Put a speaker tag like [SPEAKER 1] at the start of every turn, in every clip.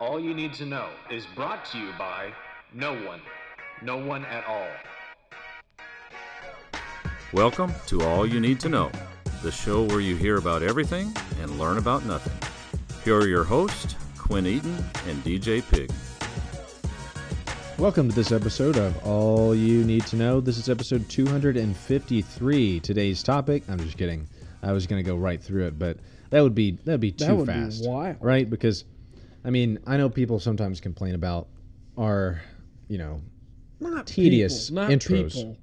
[SPEAKER 1] All You Need to Know is brought to you by no one. No one at all.
[SPEAKER 2] Welcome to All You Need to Know, the show where you hear about everything and learn about nothing. Here are your hosts, Quinn Eaton and DJ Pig.
[SPEAKER 3] Welcome to this episode of All You Need to Know. This is episode 253. Today's topic, I'm just kidding. I was going to go right through it, but that would be that'd be too
[SPEAKER 4] That would be
[SPEAKER 3] fast.
[SPEAKER 4] wild.
[SPEAKER 3] Right? Because I mean, I know people sometimes complain about our, you know,
[SPEAKER 4] Not
[SPEAKER 3] Tedious
[SPEAKER 4] people, not
[SPEAKER 3] intros.
[SPEAKER 4] people.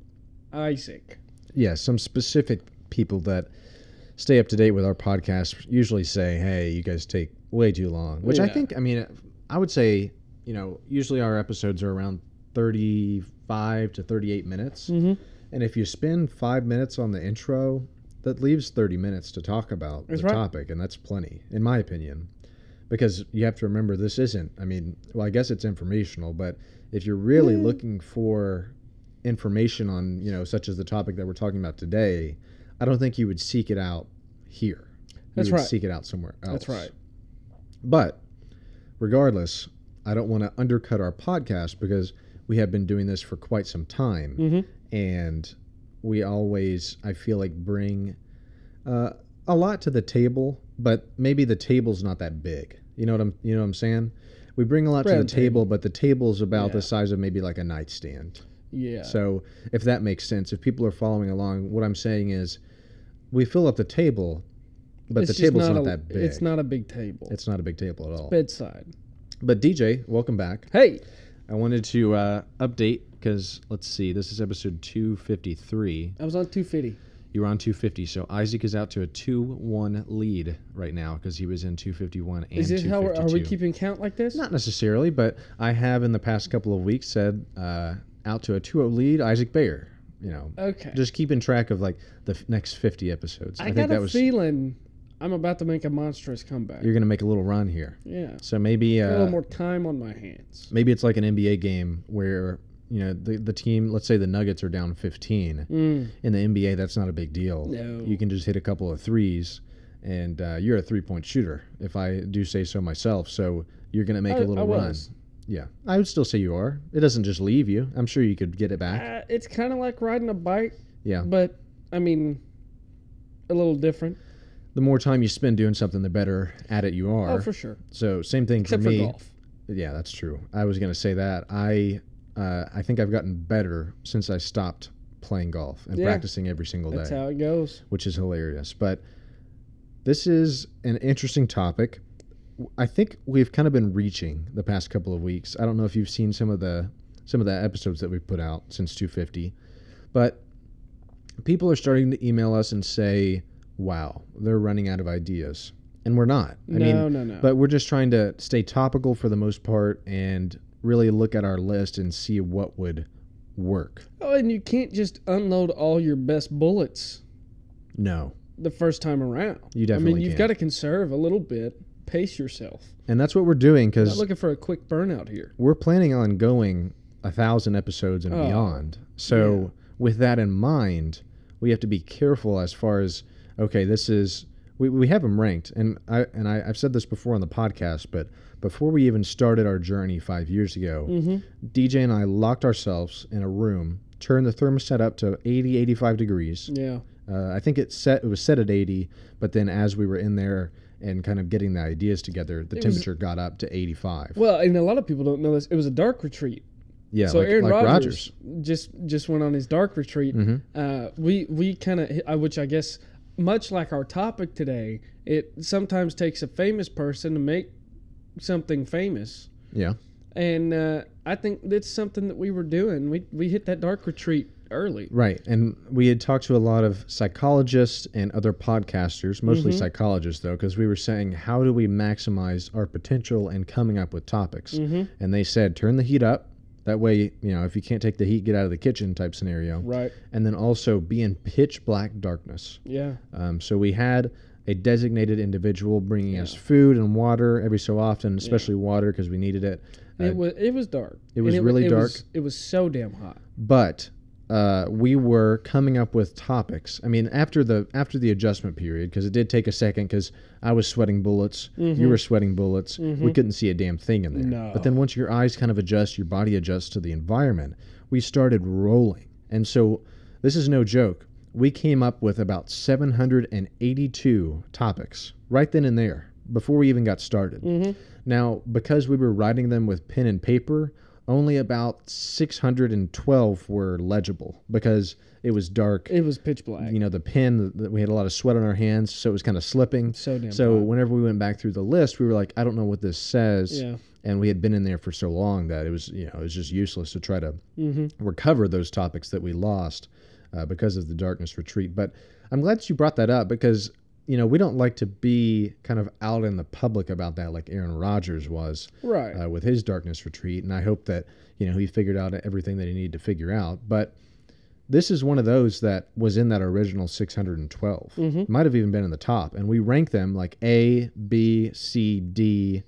[SPEAKER 4] Isaac.
[SPEAKER 3] yeah, some specific people that stay up to date with our podcast usually say, "Hey, you guys take way too long." Which I think, I mean, I would say, you know, usually our episodes are around 35 to 38 minutes.
[SPEAKER 4] Mm-hmm.
[SPEAKER 3] And if you spend 5 minutes on the intro, that leaves 30 minutes to talk about
[SPEAKER 4] That's
[SPEAKER 3] the
[SPEAKER 4] right.
[SPEAKER 3] topic, and that's plenty in my opinion. Because you have to remember this isn't, I mean, well, I guess it's informational, but if you're really
[SPEAKER 4] Mm.
[SPEAKER 3] looking for information on, you know, such as the topic that we're talking about today, I don't think you would seek it out here. You
[SPEAKER 4] That's
[SPEAKER 3] would
[SPEAKER 4] right.
[SPEAKER 3] seek it out somewhere else.
[SPEAKER 4] That's right.
[SPEAKER 3] But regardless, I don't want to undercut our podcast because we have been doing this for quite some time,
[SPEAKER 4] Mm-hmm.
[SPEAKER 3] and we always, I feel like, bring uh, a lot to the table, but maybe the table's not that big. You know what I'm, you know what I'm saying? We bring a lot to the table, but the table's about
[SPEAKER 4] Yeah.
[SPEAKER 3] the size of maybe like a nightstand.
[SPEAKER 4] Yeah.
[SPEAKER 3] So if that makes sense, if people are following along, what I'm saying is, we fill up the table, but
[SPEAKER 4] It's
[SPEAKER 3] the
[SPEAKER 4] just
[SPEAKER 3] table's not,
[SPEAKER 4] a,
[SPEAKER 3] that big.
[SPEAKER 4] It's not a big table.
[SPEAKER 3] It's not a big table at all.
[SPEAKER 4] bedside.
[SPEAKER 3] But DJ, welcome back.
[SPEAKER 4] Hey.
[SPEAKER 3] I wanted to uh, update because let's see, this is episode 253.
[SPEAKER 4] I was on 250.
[SPEAKER 3] You were on 250, so Isaac is out to a 2-1 lead right now because he was in 251 and
[SPEAKER 4] Is this how we're, we keeping count like this?
[SPEAKER 3] Not necessarily, but I have in the past couple of weeks said uh, out to a 2-0 lead, Isaac Bayer. You know,
[SPEAKER 4] Okay.
[SPEAKER 3] just keeping track of like the f- next 50 episodes.
[SPEAKER 4] I,
[SPEAKER 3] think
[SPEAKER 4] got
[SPEAKER 3] that
[SPEAKER 4] a
[SPEAKER 3] was
[SPEAKER 4] feeling I'm about to make a monstrous comeback.
[SPEAKER 3] you're gonna make a little run here.
[SPEAKER 4] yeah.
[SPEAKER 3] So maybe
[SPEAKER 4] Got a
[SPEAKER 3] uh,
[SPEAKER 4] little more time on my hands.
[SPEAKER 3] maybe it's like an NBA game where you know the the team, let's say the Nuggets are down 15.
[SPEAKER 4] Mm.
[SPEAKER 3] In the NBA, that's not a big deal.
[SPEAKER 4] No.
[SPEAKER 3] You can just hit a couple of threes, and uh, you're a three point shooter, if I do say so myself. So you're gonna make
[SPEAKER 4] I-
[SPEAKER 3] a little run. Yeah, I would still say you are. It doesn't just leave you. I'm sure you could get it back.
[SPEAKER 4] Uh, it's kind of like riding a bike,
[SPEAKER 3] Yeah.
[SPEAKER 4] but I mean, a little different.
[SPEAKER 3] The more time you spend doing something, the better at it you are.
[SPEAKER 4] Oh, for sure.
[SPEAKER 3] so same thing
[SPEAKER 4] Except
[SPEAKER 3] for
[SPEAKER 4] for
[SPEAKER 3] me.
[SPEAKER 4] golf.
[SPEAKER 3] Yeah, that's true. I was gonna say that. I uh, I think I've gotten better since I stopped playing golf and
[SPEAKER 4] Yeah.
[SPEAKER 3] practicing every single day.
[SPEAKER 4] That's how it goes.
[SPEAKER 3] which is hilarious. But this is an interesting topic. I think we've kind of been reaching the past couple of weeks. I don't know if you've seen some of the some of the episodes that we've put out since 250, but people are starting to email us and say, "Wow, they're running out of ideas," and we're not. I mean,
[SPEAKER 4] no, no, no.
[SPEAKER 3] but we're just trying to stay topical for the most part and really look at our list and see what would work.
[SPEAKER 4] oh, and you can't just unload all your best bullets
[SPEAKER 3] No.
[SPEAKER 4] the first time around.
[SPEAKER 3] You
[SPEAKER 4] I
[SPEAKER 3] definitely
[SPEAKER 4] mean, you've
[SPEAKER 3] can't.
[SPEAKER 4] got to conserve a little bit, pace yourself.
[SPEAKER 3] And that's what we're doing
[SPEAKER 4] Not
[SPEAKER 3] because
[SPEAKER 4] looking for a quick burnout here.
[SPEAKER 3] we're planning on going a thousand episodes and
[SPEAKER 4] Oh,
[SPEAKER 3] beyond. So, with that in mind, we have to be careful as far as okay, this is we, we have them ranked, and I and I, I've said this before on the podcast, but before we even started our journey five years ago,
[SPEAKER 4] Mm-hmm.
[SPEAKER 3] DJ and I locked ourselves in a room, turned the thermostat up to 80, 85 degrees.
[SPEAKER 4] Yeah.
[SPEAKER 3] Uh, I think it set it was set at 80, but then as we were in there and kind of getting the ideas together, the
[SPEAKER 4] It was-
[SPEAKER 3] temperature got up to 85.
[SPEAKER 4] Well, and a lot of people don't know this. It was a dark retreat.
[SPEAKER 3] yeah,
[SPEAKER 4] so
[SPEAKER 3] like,
[SPEAKER 4] Aaron
[SPEAKER 3] like
[SPEAKER 4] Rodgers, just just went on his dark retreat.
[SPEAKER 3] hmm
[SPEAKER 4] Uh, we we kind of, which I guess, much like our topic today, it sometimes takes a famous person to make something famous.
[SPEAKER 3] Yeah.
[SPEAKER 4] And uh, I think that's something that we were doing. We we hit that dark retreat early.
[SPEAKER 3] Right. And we had talked to a lot of psychologists and other podcasters, mostly
[SPEAKER 4] Mhm.
[SPEAKER 3] psychologists, though, because we were saying, how do we maximize our potential and coming up with topics?
[SPEAKER 4] Mm-hmm.
[SPEAKER 3] And they said, turn the heat up. That way, you know, if you can't take the heat, get out of the kitchen type scenario.
[SPEAKER 4] Right.
[SPEAKER 3] And then also be in pitch black darkness.
[SPEAKER 4] Yeah.
[SPEAKER 3] Um, so we had a designated individual bringing us food and water every so often, especially water because we needed it. Uh,
[SPEAKER 4] it was it was dark.
[SPEAKER 3] it was
[SPEAKER 4] And
[SPEAKER 3] really
[SPEAKER 4] it
[SPEAKER 3] dark.
[SPEAKER 4] Was, it was so damn hot.
[SPEAKER 3] But uh, we were coming up with topics. I mean, after the after the adjustment period, because it did take a second, because I was sweating bullets, you were sweating bullets. We couldn't see a damn thing in there.
[SPEAKER 4] No.
[SPEAKER 3] But then once your eyes kind of adjust, your body adjusts to the environment. We started rolling, and so this is no joke. We came up with about 782 topics right then and there before we even got started.
[SPEAKER 4] Mm-hmm.
[SPEAKER 3] Now, because we were writing them with pen and paper, only about 612 were legible because it was dark.
[SPEAKER 4] It was pitch black.
[SPEAKER 3] You know, the pen, we had a lot of sweat on our hands, so it was kind of slipping.
[SPEAKER 4] So damn
[SPEAKER 3] So whenever we went back through the list, we were like, I don't know what this says.
[SPEAKER 4] Yeah.
[SPEAKER 3] And we had been in there for so long that it was, you know, it was just useless to try to
[SPEAKER 4] Mm-hmm.
[SPEAKER 3] recover those topics that we lost uh, because of the darkness retreat. But I'm glad you brought that up because you know we don't like to be kind of out in the public about that like Aaron Rodgers was
[SPEAKER 4] Right.
[SPEAKER 3] uh, with his darkness retreat, and I hope that you know he figured out everything that he needed to figure out. But this is one of those that was in that original 612.
[SPEAKER 4] Mhm.
[SPEAKER 3] Might have even been in the top, and we rank them like A, B, C, D,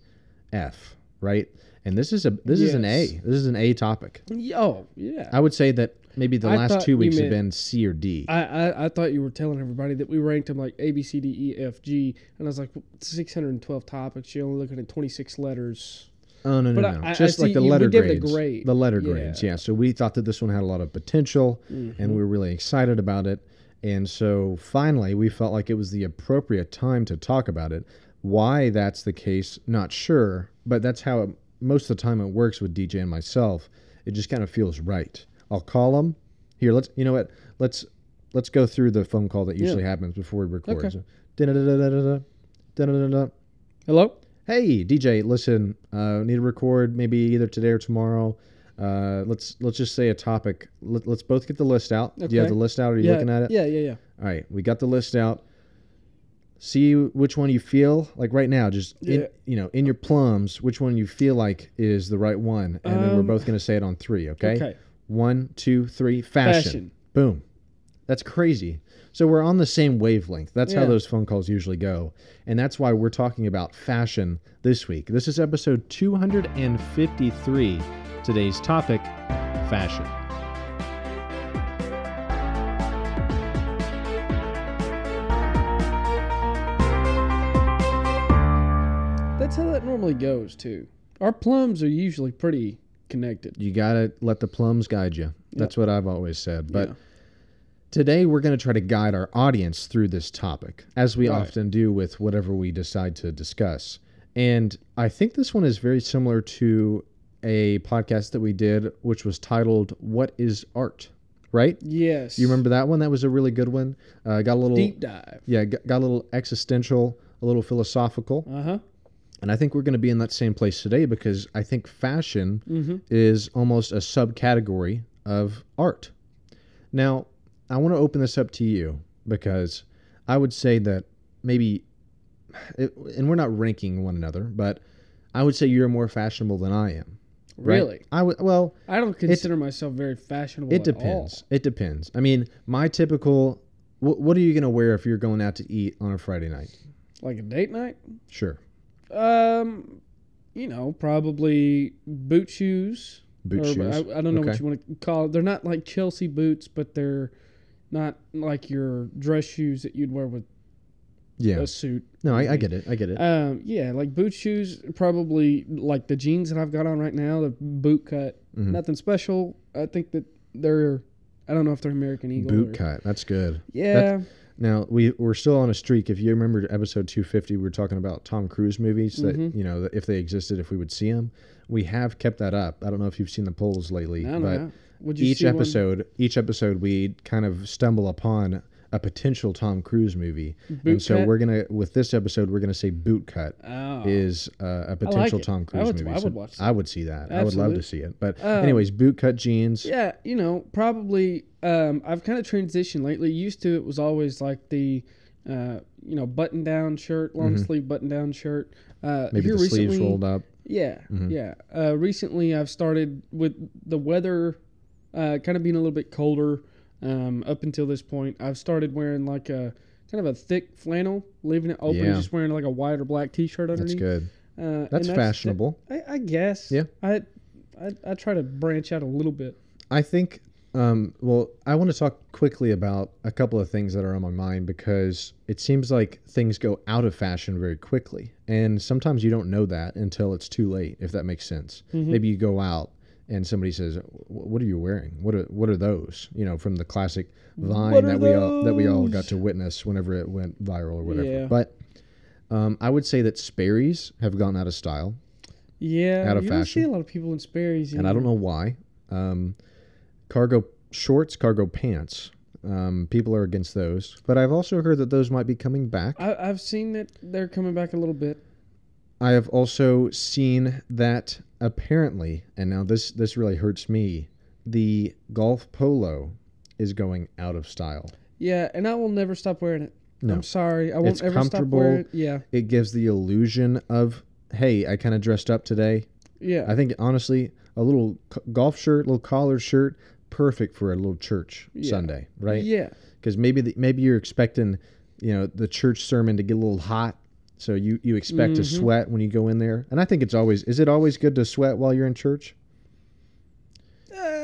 [SPEAKER 3] F, right? And this is a this is an A. This is an A topic.
[SPEAKER 4] oh yeah.
[SPEAKER 3] I would say that maybe the
[SPEAKER 4] I
[SPEAKER 3] last two weeks have been C or D.
[SPEAKER 4] I, I, I thought you were telling everybody that we ranked them like A B C D E F G, and I was like, 612 topics. You're only looking at 26 letters.
[SPEAKER 3] oh no no
[SPEAKER 4] but I-
[SPEAKER 3] no!
[SPEAKER 4] I- I
[SPEAKER 3] Just like
[SPEAKER 4] see
[SPEAKER 3] the letter
[SPEAKER 4] gave it a
[SPEAKER 3] grades.
[SPEAKER 4] grade.
[SPEAKER 3] The letter
[SPEAKER 4] Yeah.
[SPEAKER 3] grades, yeah. So we thought that this one had a lot of potential,
[SPEAKER 4] Mm-hmm.
[SPEAKER 3] and we were really excited about it. And so finally, we felt like it was the appropriate time to talk about it. Why that's the case, not sure, but that's how it, most of the time it works with DJ and myself. It just kind of feels right. I'll call them. Here, let's. You know what? Let's let's go through the phone call that usually happens before we record.
[SPEAKER 4] Okay.
[SPEAKER 3] So, da-da-da-da-da-da, da-da-da-da.
[SPEAKER 4] Hello.
[SPEAKER 3] Hey DJ, listen, uh, need to record maybe either today or tomorrow. Uh, let's let's just say a topic. Let, let's both get the list out. Do you have
[SPEAKER 4] Okay.
[SPEAKER 3] the list out? Are you
[SPEAKER 4] yeah,
[SPEAKER 3] looking at it?
[SPEAKER 4] Yeah, yeah, yeah.
[SPEAKER 3] All right, we got the list out. See which one you feel like right now. Just in,
[SPEAKER 4] Yeah.
[SPEAKER 3] you know, in your plums, which one you feel like is the right one, and then we're
[SPEAKER 4] Um,
[SPEAKER 3] both gonna say it on three. Okay.
[SPEAKER 4] Okay.
[SPEAKER 3] One, two, three. Fashion.
[SPEAKER 4] Fashion.
[SPEAKER 3] Boom. That's crazy. So we're on the same wavelength. That's how
[SPEAKER 4] Yeah.
[SPEAKER 3] those phone calls usually go. And that's why we're talking about fashion this week. This is episode 253. Today's topic fashion.
[SPEAKER 4] That's how that normally goes too. Our plums are usually pretty connected.
[SPEAKER 3] You got to let the plums guide you. That's what I've always said. But
[SPEAKER 4] Yeah.
[SPEAKER 3] today we're going to try to guide our audience through this topic, as we
[SPEAKER 4] Right.
[SPEAKER 3] often do with whatever we decide to discuss. And I think this one is very similar to a podcast that we did, which was titled "What Is Art?" Right?
[SPEAKER 4] Yes.
[SPEAKER 3] You remember that one? That was a really good one. Uh, got a little,
[SPEAKER 4] deep dive?
[SPEAKER 3] yeah, got, got a little existential, a little philosophical,
[SPEAKER 4] Uh huh.
[SPEAKER 3] And I think we're going to be in that same place today because I think fashion
[SPEAKER 4] Mm-hmm.
[SPEAKER 3] is almost a subcategory of art. Now, I want to open this up to you because I would say that maybe, it, and we're not ranking one another, but I would say you're more fashionable than I am. right?
[SPEAKER 4] Really?
[SPEAKER 3] I would. Well,
[SPEAKER 4] I don't consider myself very fashionable.
[SPEAKER 3] it depends. It depends. I mean, my typical. Wh- what are you going to wear if you're going out to eat on a Friday night?
[SPEAKER 4] Like a date night.
[SPEAKER 3] Sure,
[SPEAKER 4] Um, you know, probably boot shoes.
[SPEAKER 3] boot
[SPEAKER 4] or,
[SPEAKER 3] shoes.
[SPEAKER 4] I, I don't know what you want to call it. They're not like Chelsea boots, but they're not like your dress shoes that you'd wear with
[SPEAKER 3] yeah.
[SPEAKER 4] a suit.
[SPEAKER 3] No, I, I get it. I get it.
[SPEAKER 4] Um, yeah, like boot shoes. Probably like the jeans that I've got on right now, the boot cut.
[SPEAKER 3] Mhm.
[SPEAKER 4] Nothing special. I think that they're. I don't know if they're American Eagle.
[SPEAKER 3] Boot
[SPEAKER 4] or,
[SPEAKER 3] cut. That's good.
[SPEAKER 4] Yeah.
[SPEAKER 3] Now we we're still on a streak. If you remember episode 250, we were talking about Tom Cruise movies that
[SPEAKER 4] Mhm.
[SPEAKER 3] you know if they existed, if we would see them. We have kept that up. I don't know if you've seen the polls lately, but
[SPEAKER 4] know. Would you
[SPEAKER 3] each
[SPEAKER 4] see one-
[SPEAKER 3] episode, each episode, we kind of stumble upon a potential Tom Cruise movie, and
[SPEAKER 4] Boot
[SPEAKER 3] so
[SPEAKER 4] cut?
[SPEAKER 3] we're gonna with this episode, we're gonna say Boot Cut
[SPEAKER 4] Oh.
[SPEAKER 3] is uh, a potential
[SPEAKER 4] it.
[SPEAKER 3] Tom
[SPEAKER 4] I
[SPEAKER 3] Cruise
[SPEAKER 4] would-
[SPEAKER 3] movie.
[SPEAKER 4] I
[SPEAKER 3] So
[SPEAKER 4] would watch that.
[SPEAKER 3] I would see that. I would love to see it. But
[SPEAKER 4] Um,
[SPEAKER 3] anyways, boot cut jeans.
[SPEAKER 4] Yeah, you know, probably. Um, I've kind of transitioned lately. Used to it was always like the, uh, you know, button down shirt, long sleeve button down shirt. Uh,
[SPEAKER 3] Mm-hmm. Maybe
[SPEAKER 4] here
[SPEAKER 3] the sleeves
[SPEAKER 4] recently-
[SPEAKER 3] rolled up.
[SPEAKER 4] Yeah,
[SPEAKER 3] Mhm.
[SPEAKER 4] yeah. Uh, recently, I've started with the weather uh, kind of being a little bit colder. Um, up until this point, I've started wearing like a kind of a thick flannel, leaving it open,
[SPEAKER 3] Yeah.
[SPEAKER 4] just wearing like a white or black T-shirt underneath.
[SPEAKER 3] That's good.
[SPEAKER 4] Uh,
[SPEAKER 3] That's
[SPEAKER 4] and
[SPEAKER 3] fashionable.
[SPEAKER 4] I, I guess.
[SPEAKER 3] Yeah.
[SPEAKER 4] I, I I try to branch out a little bit.
[SPEAKER 3] I think Um, well, I want to talk quickly about a couple of things that are on my mind because it seems like things go out of fashion very quickly. And sometimes you don't know that until it's too late, if that makes sense.
[SPEAKER 4] Mm-hmm.
[SPEAKER 3] Maybe you go out and somebody says, "What are you wearing? What are what are those?" You know, from the classic Vine that we all that we all got to witness whenever it went viral or whatever.
[SPEAKER 4] Yeah.
[SPEAKER 3] But um, I would say that Sperry's have gone out of style,
[SPEAKER 4] Yeah,
[SPEAKER 3] Out of
[SPEAKER 4] you don't see a lot of people in Sperry's,
[SPEAKER 3] and I don't know why. Um, cargo shorts, cargo pants. Um, people are against those, but I've also heard that those might be coming back.
[SPEAKER 4] I, I've seen that they're coming back a little bit.
[SPEAKER 3] I have also seen that apparently, and now this this really hurts me. The golf polo is going out of style.
[SPEAKER 4] Yeah, and I will never stop wearing it.
[SPEAKER 3] No.
[SPEAKER 4] I'm sorry, I won't
[SPEAKER 3] It's
[SPEAKER 4] ever stop
[SPEAKER 3] comfortable.
[SPEAKER 4] wearing it. Yeah,
[SPEAKER 3] It gives the illusion of, hey, I kind of dressed up today.
[SPEAKER 4] yeah,
[SPEAKER 3] I think honestly, a little c- golf shirt, little collared shirt, perfect for a little church
[SPEAKER 4] Yeah.
[SPEAKER 3] Sunday, right?
[SPEAKER 4] Yeah,
[SPEAKER 3] Because maybe the, maybe you're expecting, you know, the church sermon to get a little hot, so you you expect to
[SPEAKER 4] Mhm.
[SPEAKER 3] sweat when you go in there. And I think it's always is it always good to sweat while you're in church?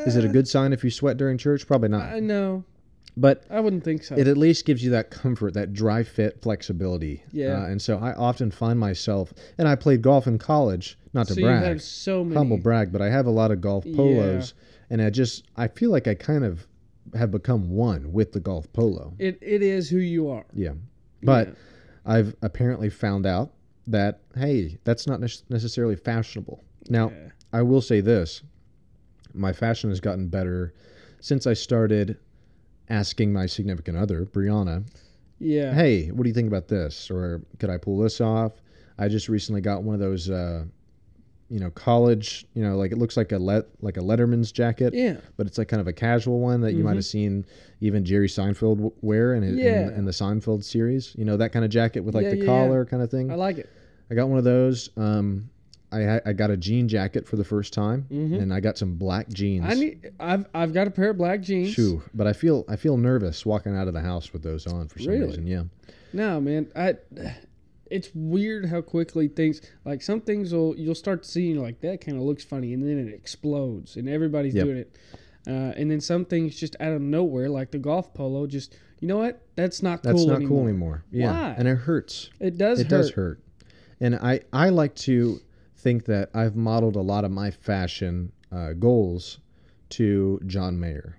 [SPEAKER 3] Is it a good sign if you sweat during church? Probably not.
[SPEAKER 4] I know.
[SPEAKER 3] But
[SPEAKER 4] I wouldn't think so.
[SPEAKER 3] it at least gives you that comfort, that dry fit flexibility.
[SPEAKER 4] Yeah.
[SPEAKER 3] Uh, and so I often find myself, and I played golf in college, not to
[SPEAKER 4] so you
[SPEAKER 3] brag,
[SPEAKER 4] have so many.
[SPEAKER 3] humble brag, but I have a lot of golf polos, and I just I feel like I kind of have become one with the golf polo.
[SPEAKER 4] It it is who you are.
[SPEAKER 3] Yeah, but
[SPEAKER 4] Yeah.
[SPEAKER 3] I've apparently found out that hey, that's not nec- necessarily fashionable. Now
[SPEAKER 4] Yeah.
[SPEAKER 3] I will say this: my fashion has gotten better since I started asking my significant other, Brianna,
[SPEAKER 4] Yeah.
[SPEAKER 3] hey, what do you think about this? Or could I pull this off? I just recently got one of those, uh, you know, college, you know, like it looks like a let like a Letterman's jacket,
[SPEAKER 4] Yeah.
[SPEAKER 3] but it's like kind of a casual one that you might
[SPEAKER 4] Mhm.
[SPEAKER 3] have seen even Jerry Seinfeld wear in, his,
[SPEAKER 4] Yeah.
[SPEAKER 3] in, in the Seinfeld series. You know, that kind of jacket with like
[SPEAKER 4] Yeah,
[SPEAKER 3] the
[SPEAKER 4] yeah,
[SPEAKER 3] collar kind of thing.
[SPEAKER 4] I like it.
[SPEAKER 3] I got one of those. Um, I I got a jean jacket for the first time,
[SPEAKER 4] Mhm.
[SPEAKER 3] and I got some black jeans.
[SPEAKER 4] I need. I've I've got a pair of black jeans.
[SPEAKER 3] Shoo, but I feel I feel nervous walking out of the house with those on for some
[SPEAKER 4] Really?
[SPEAKER 3] reason. Yeah.
[SPEAKER 4] No, man. I. It's weird how quickly things like some things will you'll start to see and you're like that kind of looks funny and then it explodes and everybody's
[SPEAKER 3] Yep.
[SPEAKER 4] doing it, uh, and then some things just out of nowhere like the golf polo just you know what that's not
[SPEAKER 3] That's
[SPEAKER 4] cool
[SPEAKER 3] not
[SPEAKER 4] anymore.
[SPEAKER 3] cool anymore. Yeah,
[SPEAKER 4] Why?
[SPEAKER 3] and it hurts.
[SPEAKER 4] It does
[SPEAKER 3] it
[SPEAKER 4] hurt.
[SPEAKER 3] does hurt. And I I like to think that I've modeled a lot of my fashion uh, goals to John Mayer.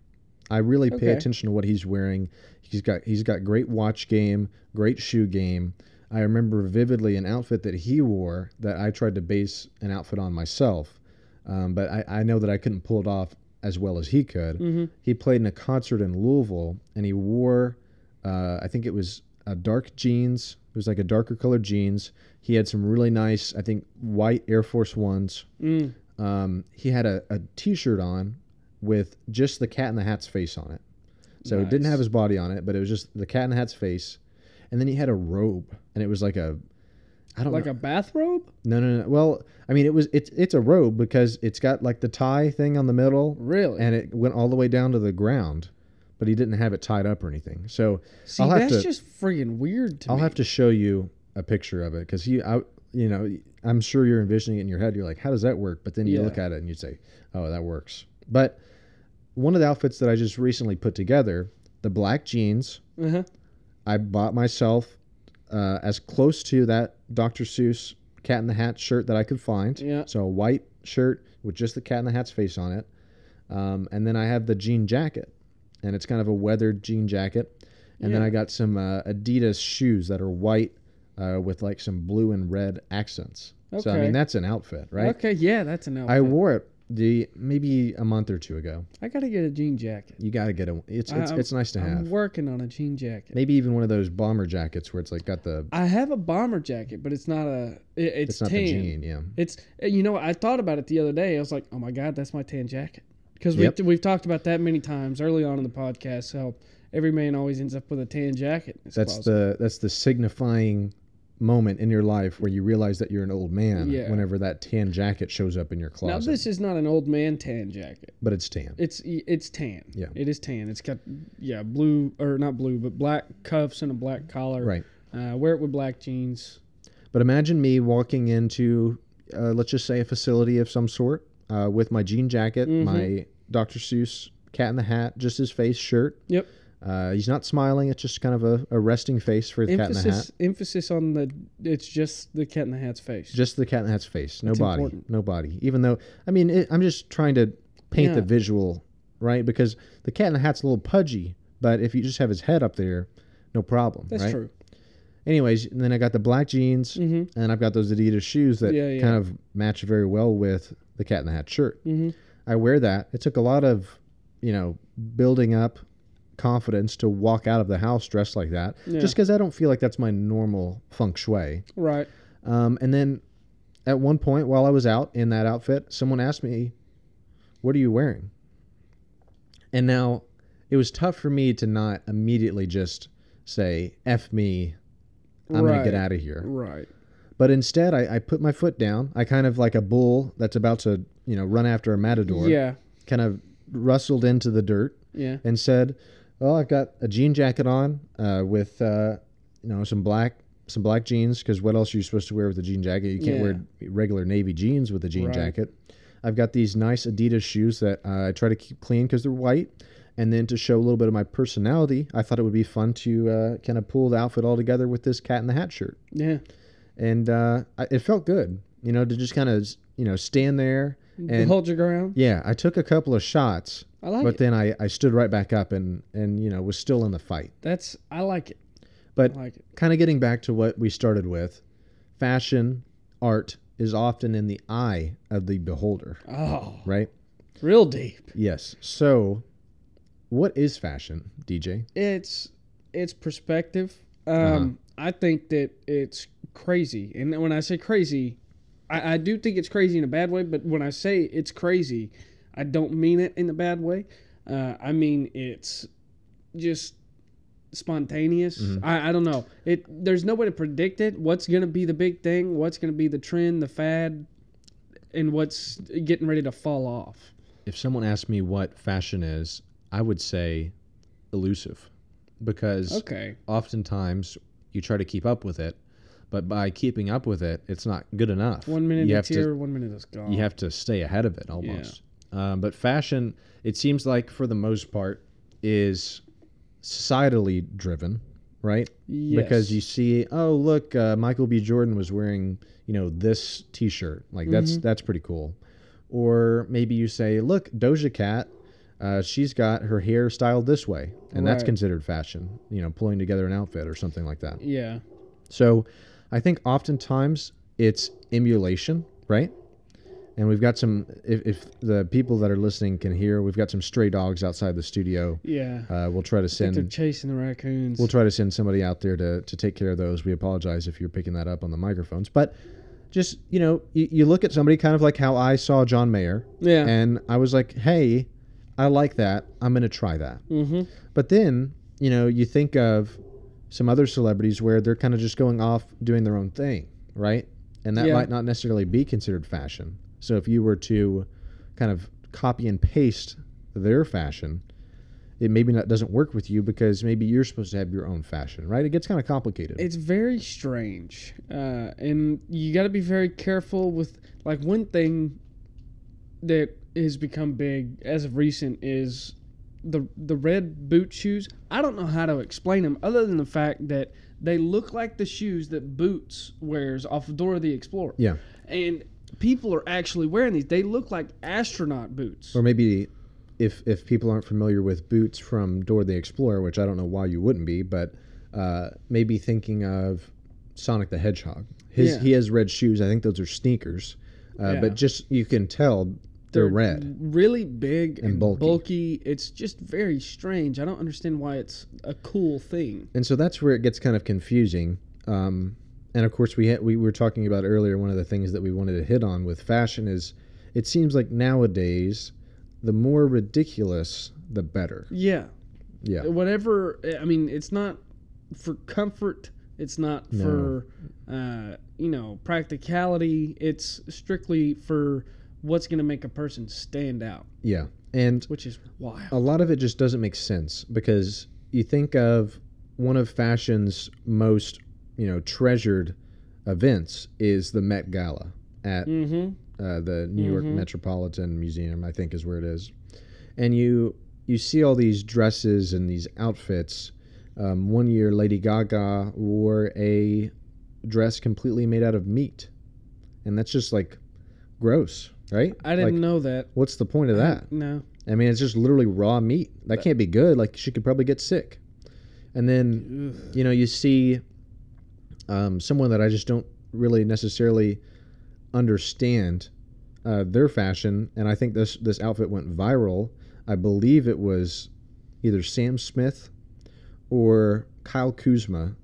[SPEAKER 3] I really pay
[SPEAKER 4] Okay.
[SPEAKER 3] attention to what he's wearing. He's got he's got great watch game, great shoe game. I remember vividly an outfit that he wore that I tried to base an outfit on myself, um, but I, I know that I couldn't pull it off as well as he could.
[SPEAKER 4] Mhm.
[SPEAKER 3] He played in a concert in Louisville, and he wore, uh, I think it was a dark jeans. It was like a darker colored jeans. He had some really nice, I think, white Air Force Ones.
[SPEAKER 4] Mm.
[SPEAKER 3] Um, he had a, a T-shirt on with just the Cat in the Hat's face on it. So it didn't have his body on it, but it was just the Cat in the Hat's face. And then he had a robe, and it was like a, I don't know.
[SPEAKER 4] Like
[SPEAKER 3] know.
[SPEAKER 4] a bathrobe?
[SPEAKER 3] no, no, no. Well, I mean, it was it's it's a robe because it's got like the tie thing on the middle,
[SPEAKER 4] Really?
[SPEAKER 3] and it went all the way down to the ground, but he didn't have it tied up or anything. So
[SPEAKER 4] See,
[SPEAKER 3] I'll have
[SPEAKER 4] that's
[SPEAKER 3] to-
[SPEAKER 4] just friggin' weird to
[SPEAKER 3] I'll
[SPEAKER 4] me.
[SPEAKER 3] have to show you a picture of it because he, I, you know, I'm sure you're envisioning it in your head. You're like, how does that work? But then you
[SPEAKER 4] Yeah.
[SPEAKER 3] look at it and you say, oh, that works. But one of the outfits that I just recently put together, the black jeans,
[SPEAKER 4] Uh-huh.
[SPEAKER 3] I bought myself uh, as close to that Dr. Seuss Cat in the Hat shirt that I could find.
[SPEAKER 4] Yeah.
[SPEAKER 3] So a white shirt with just the Cat in the Hat's face on it, um, and then I have the jean jacket, and it's kind of a weathered jean jacket, and then I got some uh, Adidas shoes that are white uh, with like some blue and red accents. Okay. So I mean that's an outfit, right?
[SPEAKER 4] Okay, yeah, that's an outfit.
[SPEAKER 3] I wore it the maybe a month or two ago.
[SPEAKER 4] I gotta get a jean jacket.
[SPEAKER 3] You got to get a. It's it's,
[SPEAKER 4] I-
[SPEAKER 3] it's nice to have.
[SPEAKER 4] I'm working on a jean jacket.
[SPEAKER 3] Maybe even one of those bomber jackets where it's like got the
[SPEAKER 4] I have a bomber jacket, but it's not a. It, it's,
[SPEAKER 3] it's not
[SPEAKER 4] tan.
[SPEAKER 3] the jean, yeah.
[SPEAKER 4] It's uh, you know I thought about it the other day. I was like, oh my god, that's my tan jacket. Because
[SPEAKER 3] Yep.
[SPEAKER 4] we we've talked about that many times early on in the podcast. How every man always ends up with a tan jacket.
[SPEAKER 3] That's
[SPEAKER 4] closet.
[SPEAKER 3] the that's the signifying moment in your life where you realize that you're an old man
[SPEAKER 4] Yeah.
[SPEAKER 3] whenever that tan jacket shows up in your closet.
[SPEAKER 4] now this is not an old man tan jacket.
[SPEAKER 3] but it's tan.
[SPEAKER 4] It's it's tan.
[SPEAKER 3] Yeah.
[SPEAKER 4] it is tan. It's got yeah blue or not blue, but black cuffs and a black collar.
[SPEAKER 3] Right.
[SPEAKER 4] Uh, wear it with black jeans.
[SPEAKER 3] But imagine me walking into uh, let's just say a facility of some sort uh, with my jean jacket,
[SPEAKER 4] Mhm.
[SPEAKER 3] my Dr. Seuss Cat in the Hat, just his face shirt.
[SPEAKER 4] Yep.
[SPEAKER 3] Uh, he's not smiling. It's just kind of a, a resting face for the Cat in the Hat.
[SPEAKER 4] Emphasis emphasis on the it's just the cat in the hat's face.
[SPEAKER 3] Just the Cat in the Hat's face. No
[SPEAKER 4] That's
[SPEAKER 3] body.
[SPEAKER 4] important.
[SPEAKER 3] No body. Even though, I mean, it, I'm just trying to paint the visual, right? Because the Cat in the Hat's a little pudgy, but if you just have his head up there, no problem.
[SPEAKER 4] That's
[SPEAKER 3] right?
[SPEAKER 4] true.
[SPEAKER 3] Anyways, and then I got the black jeans,
[SPEAKER 4] hmm
[SPEAKER 3] and I've got those Adidas shoes that
[SPEAKER 4] Yeah, yeah.
[SPEAKER 3] kind of match very well with the Cat in the Hat shirt.
[SPEAKER 4] hmm
[SPEAKER 3] I wear that. It took a lot of, you know, building up confidence to walk out of the house dressed like that,
[SPEAKER 4] Yeah.
[SPEAKER 3] just because I don't feel like that's my normal feng shui.
[SPEAKER 4] Right.
[SPEAKER 3] Um, and then at one point while I was out in that outfit, someone asked me, What are you wearing? And now it was tough for me to not immediately just say, F me, I'm going to get out of here.
[SPEAKER 4] Right.
[SPEAKER 3] But instead, I, I put my foot down. I kind of like a bull that's about to, you know, run after a matador,
[SPEAKER 4] Yeah.
[SPEAKER 3] kind of rustled into the dirt
[SPEAKER 4] Yeah.
[SPEAKER 3] and said, "Well, I've got a jean jacket on uh, with uh, you know some black some black jeans because what else are you supposed to wear with a jean jacket? You can't wear regular navy jeans with a jean
[SPEAKER 4] Right.
[SPEAKER 3] jacket. I've got these nice Adidas shoes that uh, I try to keep clean because they're white." And then to show a little bit of my personality, I thought it would be fun to uh, kind of pull the outfit all together with this cat in the hat shirt,
[SPEAKER 4] Yeah.
[SPEAKER 3] and uh, I, it felt good, you know, to just kind of you know stand there and
[SPEAKER 4] Hold your ground.
[SPEAKER 3] yeah, I took a couple of shots,
[SPEAKER 4] I like
[SPEAKER 3] but
[SPEAKER 4] it.
[SPEAKER 3] then I, I stood right back up and and you know was still in the fight.
[SPEAKER 4] That's I like it.
[SPEAKER 3] But
[SPEAKER 4] like it.
[SPEAKER 3] kind of getting back to what we started with, fashion art is often in the eye of the beholder,
[SPEAKER 4] Oh,
[SPEAKER 3] right?
[SPEAKER 4] real deep.
[SPEAKER 3] Yes. So, what is fashion, DJ?
[SPEAKER 4] It's it's perspective. Um,
[SPEAKER 3] Uh-huh.
[SPEAKER 4] I think that it's crazy, and when I say crazy, I, I do think it's crazy in a bad way. But when I say it's crazy, I don't mean it in a bad way. Uh, I mean it's just spontaneous.
[SPEAKER 3] Mm-hmm.
[SPEAKER 4] I, I don't know. It there's no way to predict it. What's gonna be the big thing? What's gonna be the trend, the fad, and what's getting ready to fall off?
[SPEAKER 3] If someone asked me what fashion is, I would say elusive, because
[SPEAKER 4] Okay.
[SPEAKER 3] oftentimes you try to keep up with it, but by keeping up with it, it's not good enough.
[SPEAKER 4] One minute
[SPEAKER 3] you
[SPEAKER 4] it's
[SPEAKER 3] have to
[SPEAKER 4] here, one minute it's gone.
[SPEAKER 3] you have to stay ahead of it almost. Um, but fashion, it seems like for the most part, is societally driven, right?
[SPEAKER 4] Yes.
[SPEAKER 3] Because you see, oh look, uh, Michael B. Jordan was wearing, you know, this T-shirt. Like that's
[SPEAKER 4] Mm-hmm.
[SPEAKER 3] that's pretty cool. Or maybe you say, look, Doja Cat, uh, she's got her hair styled this way, and that's considered fashion. You know, pulling together an outfit or something like that.
[SPEAKER 4] Yeah.
[SPEAKER 3] So I think oftentimes it's emulation, right? And we've got some, if, if the people that are listening can hear, we've got some stray dogs outside the studio.
[SPEAKER 4] Yeah.
[SPEAKER 3] Uh, we'll try to
[SPEAKER 4] send. they're chasing the raccoons.
[SPEAKER 3] we'll try to send somebody out there to, to take care of those. We apologize if you're picking that up on the microphones, but just, you know, you, you look at somebody kind of like how I saw John Mayer
[SPEAKER 4] yeah.
[SPEAKER 3] and I was like, hey, I like that. I'm going to try that.
[SPEAKER 4] mm-hmm.
[SPEAKER 3] But then, you know, you think of some other celebrities where they're kind of just going off doing their own thing, right? And that
[SPEAKER 4] Yeah.
[SPEAKER 3] might not necessarily be considered fashion. So if you were to kind of copy and paste their fashion, it maybe not doesn't work with you because maybe you're supposed to have your own fashion, right? It gets kind of complicated.
[SPEAKER 4] It's very strange, uh, and you got to be very careful with like one thing that has become big as of recent is the the red boot shoes. I don't know how to explain them other than the fact that they look like the shoes that Boots wears off of Dora the Explorer.
[SPEAKER 3] yeah.
[SPEAKER 4] and people are actually wearing these. They look like astronaut boots.
[SPEAKER 3] Or maybe if if people aren't familiar with boots from Dora the Explorer, which I don't know why you wouldn't be, but uh, maybe thinking of Sonic the Hedgehog. His
[SPEAKER 4] Yeah.
[SPEAKER 3] he has red shoes. I think those are sneakers, uh,
[SPEAKER 4] Yeah.
[SPEAKER 3] but just you can tell they're, red.
[SPEAKER 4] really big and,
[SPEAKER 3] And bulky.
[SPEAKER 4] bulky. It's just very strange. I don't understand why it's a cool thing.
[SPEAKER 3] And so that's where it gets kind of confusing. Um, and of course, we had, we were talking about earlier. One of the things that we wanted to hit on with fashion is, it seems like nowadays, the more ridiculous, the better.
[SPEAKER 4] Yeah,
[SPEAKER 3] Yeah,
[SPEAKER 4] whatever. I mean, it's not for comfort. It's not
[SPEAKER 3] No.
[SPEAKER 4] for uh, you know practicality. It's strictly for what's going to make a person stand out,
[SPEAKER 3] yeah. And
[SPEAKER 4] which is wild.
[SPEAKER 3] a lot of it just doesn't make sense because you think of one of fashion's most, you know, treasured events is the Met Gala at
[SPEAKER 4] Mm-hmm.
[SPEAKER 3] uh, the New York
[SPEAKER 4] Mhm.
[SPEAKER 3] Metropolitan Museum, I think is where it is. And you you see all these dresses and these outfits. Um, one year, Lady Gaga wore a dress completely made out of meat, and that's just like gross, right?
[SPEAKER 4] I didn't
[SPEAKER 3] Like,
[SPEAKER 4] know that.
[SPEAKER 3] What's the point of that?
[SPEAKER 4] No.
[SPEAKER 3] I mean, it's just literally raw meat. That can't be good. Like she could probably get sick. And then,
[SPEAKER 4] Ugh.
[SPEAKER 3] you know, you see um, someone that I just don't really necessarily understand uh, their fashion, and I think this this outfit went viral. I believe it was either Sam Smith or Kyle Kuzma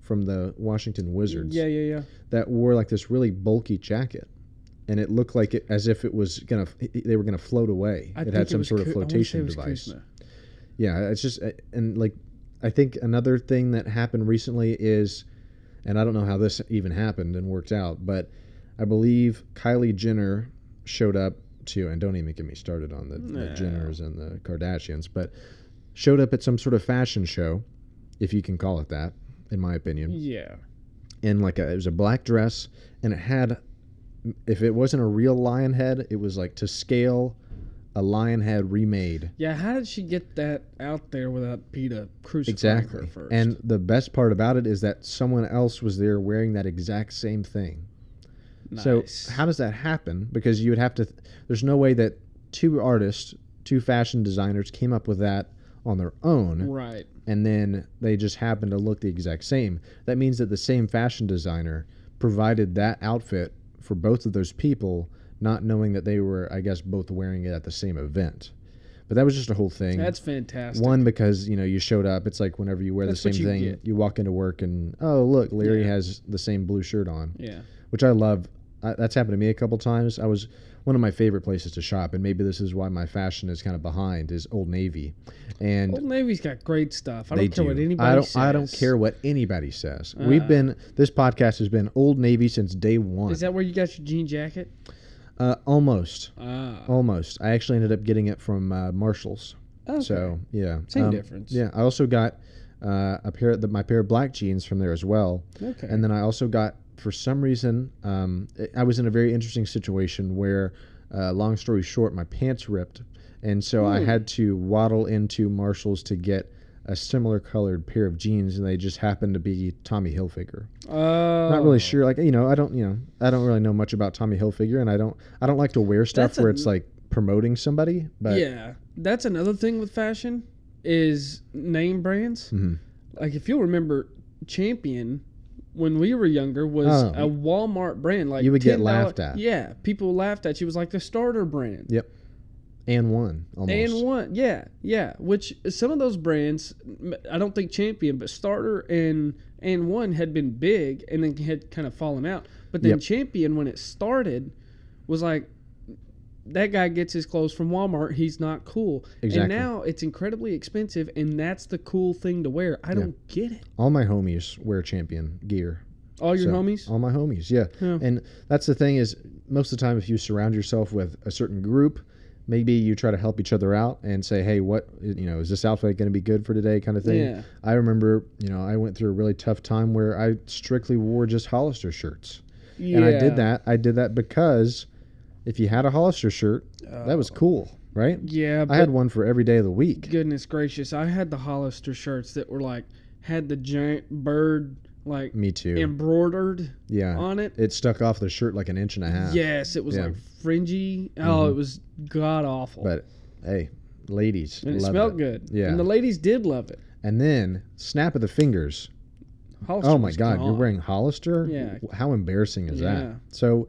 [SPEAKER 3] from the Washington Wizards
[SPEAKER 4] Yeah, yeah, yeah.
[SPEAKER 3] that wore like this really bulky jacket, and it looked like it as if it was gonna they were gonna float away.
[SPEAKER 4] I
[SPEAKER 3] it had some
[SPEAKER 4] was
[SPEAKER 3] sort of
[SPEAKER 4] Ku- I wanna say
[SPEAKER 3] flotation device.
[SPEAKER 4] Kuzma.
[SPEAKER 3] Yeah, it's just uh, and like I think another thing that happened recently is, and I don't know how this even happened and worked out, but I believe Kylie Jenner showed up to, and don't even get me started on the, the Jenners and the Kardashians, but showed up at some sort of fashion show, if you can call it that, in my opinion
[SPEAKER 4] Yeah.
[SPEAKER 3] And like a it was a black dress and it had if it wasn't a real lion head it was like to scale a lion head remade
[SPEAKER 4] Yeah, how did she get that out there without PETA crucifying
[SPEAKER 3] exactly
[SPEAKER 4] her first?
[SPEAKER 3] and the best part about it is that someone else was there wearing that exact same thing
[SPEAKER 4] nice.
[SPEAKER 3] so how does that happen because you would have to there's no way that two artists two fashion designers came up with that on their own
[SPEAKER 4] right.
[SPEAKER 3] and then they just happen to look the exact same. That means that the same fashion designer provided that outfit for both of those people, not knowing that they were, I guess, both wearing it at the same event. But that was just a whole thing.
[SPEAKER 4] That's fantastic.
[SPEAKER 3] One because you know you showed up. It's like whenever you wear
[SPEAKER 4] That's
[SPEAKER 3] the same
[SPEAKER 4] you
[SPEAKER 3] thing,
[SPEAKER 4] get.
[SPEAKER 3] you walk into work and oh look, Larry
[SPEAKER 4] Yeah.
[SPEAKER 3] has the same blue shirt on,
[SPEAKER 4] Yeah.
[SPEAKER 3] which I love. I, that's happened to me a couple times. I was one of my favorite places to shop, and maybe this is why my fashion is kind of behind is Old Navy, and
[SPEAKER 4] Old Navy's got great stuff. I don't care
[SPEAKER 3] do.
[SPEAKER 4] what anybody
[SPEAKER 3] I don't.
[SPEAKER 4] says.
[SPEAKER 3] I don't care what anybody says. We've
[SPEAKER 4] Uh.
[SPEAKER 3] been. This podcast has been Old Navy since day one.
[SPEAKER 4] Is that where you got your jean jacket?
[SPEAKER 3] Uh, almost.
[SPEAKER 4] Ah.
[SPEAKER 3] Almost. I actually ended up getting it from uh, Marshalls.
[SPEAKER 4] okay.
[SPEAKER 3] So yeah.
[SPEAKER 4] Same
[SPEAKER 3] Um,
[SPEAKER 4] difference.
[SPEAKER 3] Yeah. I also got uh, a pair of the, my pair of black jeans from there as well,
[SPEAKER 4] Okay.
[SPEAKER 3] and then I also got for some reason um, I was in a very interesting situation where, uh, long story short, my pants ripped, and so I
[SPEAKER 4] Hmm.
[SPEAKER 3] had to waddle into Marshalls to get. A similar colored pair of jeans, and they just happened to be Tommy Hilfiger.
[SPEAKER 4] Oh.
[SPEAKER 3] not really sure. Like you know, I don't you know I don't really know much about Tommy Hilfiger, and I don't I don't like to wear stuff
[SPEAKER 4] That's
[SPEAKER 3] where
[SPEAKER 4] a-
[SPEAKER 3] it's like promoting somebody. But
[SPEAKER 4] yeah, that's another thing with fashion is name brands.
[SPEAKER 3] Mhm.
[SPEAKER 4] Like if you'll remember, Champion when we were younger was
[SPEAKER 3] Oh.
[SPEAKER 4] a Walmart brand. Like
[SPEAKER 3] You would get
[SPEAKER 4] $10
[SPEAKER 3] laughed at.
[SPEAKER 4] Yeah, people laughed at you. It was like the starter brand.
[SPEAKER 3] Yep. And one almost.
[SPEAKER 4] And one, yeah, yeah. Which some of those brands, i don't think Champion, but Starter and and one had been big and then had kind of fallen out. But then
[SPEAKER 3] Yep.
[SPEAKER 4] Champion, when it started, was like that guy gets his clothes from Walmart. He's not cool.
[SPEAKER 3] Exactly.
[SPEAKER 4] And now it's incredibly expensive, and that's the cool thing to wear. I don't get it.
[SPEAKER 3] all my homies wear champion gear.
[SPEAKER 4] All your
[SPEAKER 3] So,
[SPEAKER 4] homies.
[SPEAKER 3] All my homies, yeah.
[SPEAKER 4] Yeah.
[SPEAKER 3] And that's the thing is, most of the time, if you surround yourself with a certain group, maybe you try to help each other out and say, hey, what, you know, is this outfit going to be good for today kind of thing.
[SPEAKER 4] Yeah.
[SPEAKER 3] I remember, you know, I went through a really tough time where I strictly wore just Hollister shirts. Yeah. And I did that. I did that because if you had a Hollister shirt, that was oh. cool, right?
[SPEAKER 4] Yeah,
[SPEAKER 3] I had one for every day of the week.
[SPEAKER 4] goodness gracious, I had the Hollister shirts that were like had the giant bird like
[SPEAKER 3] Me too.
[SPEAKER 4] embroidered
[SPEAKER 3] yeah.
[SPEAKER 4] on it.
[SPEAKER 3] It stuck off the shirt like an inch and a half.
[SPEAKER 4] Yes, it was
[SPEAKER 3] Yeah.
[SPEAKER 4] like fringy. Oh, mm-hmm. it was god awful.
[SPEAKER 3] But hey, ladies,
[SPEAKER 4] and it smelled good.
[SPEAKER 3] Yeah.
[SPEAKER 4] And the ladies did love it.
[SPEAKER 3] And then snap of the fingers.
[SPEAKER 4] Hollister
[SPEAKER 3] oh my God, you're wearing Hollister?
[SPEAKER 4] Yeah.
[SPEAKER 3] How embarrassing is
[SPEAKER 4] Yeah.
[SPEAKER 3] that? So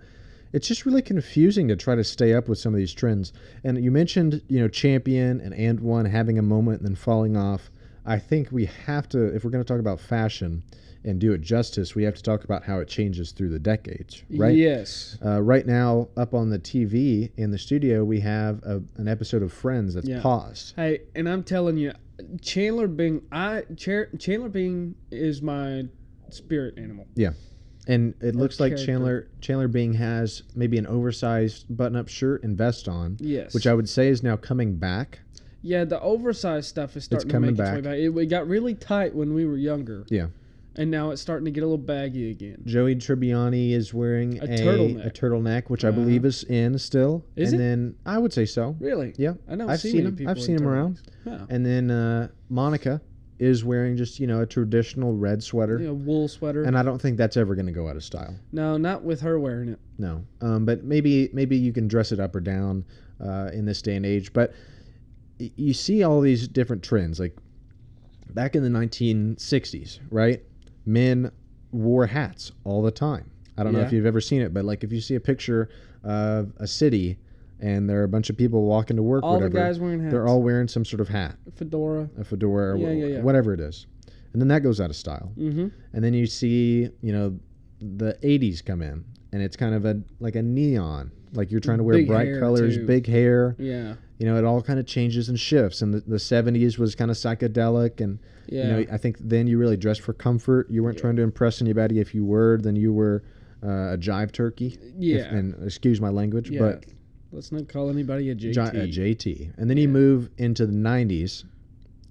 [SPEAKER 3] it's just really confusing to try to stay up with some of these trends. And you mentioned, you know, Champion and And One having a moment and then falling off. I think we have to, if we're going to talk about fashion and do it justice, we have to talk about how it changes through the decades, right?
[SPEAKER 4] Yes.
[SPEAKER 3] Uh, right now, up on the TV in the studio, we have a, an episode of Friends that's
[SPEAKER 4] Yeah.
[SPEAKER 3] paused.
[SPEAKER 4] Hey, and I'm telling you, Chandler Bing, I Char- Chandler Bing is my spirit animal. Yeah.
[SPEAKER 3] And it looks like. Chandler Chandler Bing has maybe an oversized button-up shirt and vest on,
[SPEAKER 4] Yes.
[SPEAKER 3] which I would say is now coming back.
[SPEAKER 4] Yeah, the oversized stuff is starting to
[SPEAKER 3] coming
[SPEAKER 4] make its way
[SPEAKER 3] back.
[SPEAKER 4] back. It, it got really tight when we were younger.
[SPEAKER 3] Yeah.
[SPEAKER 4] and now it's starting to get a little baggy again.
[SPEAKER 3] Joey Tribbiani is wearing
[SPEAKER 4] A
[SPEAKER 3] a,
[SPEAKER 4] turtleneck.
[SPEAKER 3] a turtleneck, which I
[SPEAKER 4] Uh-huh.
[SPEAKER 3] believe is in still.
[SPEAKER 4] Is
[SPEAKER 3] and
[SPEAKER 4] it?
[SPEAKER 3] then I would say so.
[SPEAKER 4] Really?
[SPEAKER 3] Yeah,
[SPEAKER 4] I don't
[SPEAKER 3] I've
[SPEAKER 4] see
[SPEAKER 3] seen him. I've seen him around. And then uh, Monica is wearing just you know a traditional red sweater,
[SPEAKER 4] Yeah, wool sweater.
[SPEAKER 3] and I don't think that's ever going to go out of style.
[SPEAKER 4] no, not with her wearing it.
[SPEAKER 3] No, um, but maybe maybe you can dress it up or down uh, in this day and age. But you see all these different trends. Like back in the 1960s, right? Men wore hats all the time. I don't know if you've ever seen it, but like if you see a picture of a city and there are a bunch of people walking to work,
[SPEAKER 4] All
[SPEAKER 3] whatever,
[SPEAKER 4] the guys wearing hats.
[SPEAKER 3] they're all wearing some sort of hat, a
[SPEAKER 4] fedora.
[SPEAKER 3] a fedora, or
[SPEAKER 4] Yeah,
[SPEAKER 3] wha-
[SPEAKER 4] yeah, yeah.
[SPEAKER 3] whatever it is, and then that goes out of style.
[SPEAKER 4] Mm-hmm.
[SPEAKER 3] And then you see, you know, the 80s come in and it's kind of a like a neon. Like you're trying to wear
[SPEAKER 4] Big
[SPEAKER 3] bright colors,
[SPEAKER 4] too.
[SPEAKER 3] big hair.
[SPEAKER 4] Yeah.
[SPEAKER 3] You know, it all kind of changes and shifts. And the, the 70s was kind of psychedelic. And,
[SPEAKER 4] Yeah.
[SPEAKER 3] you know, I think then you really dressed for comfort. You weren't
[SPEAKER 4] Yeah.
[SPEAKER 3] trying to impress anybody. If you were, then you were uh, a jive turkey. If-
[SPEAKER 4] yeah.
[SPEAKER 3] and excuse my language,
[SPEAKER 4] yeah.
[SPEAKER 3] but
[SPEAKER 4] Let's not call anybody a JT.
[SPEAKER 3] J- a JT. And then you move into the 90s.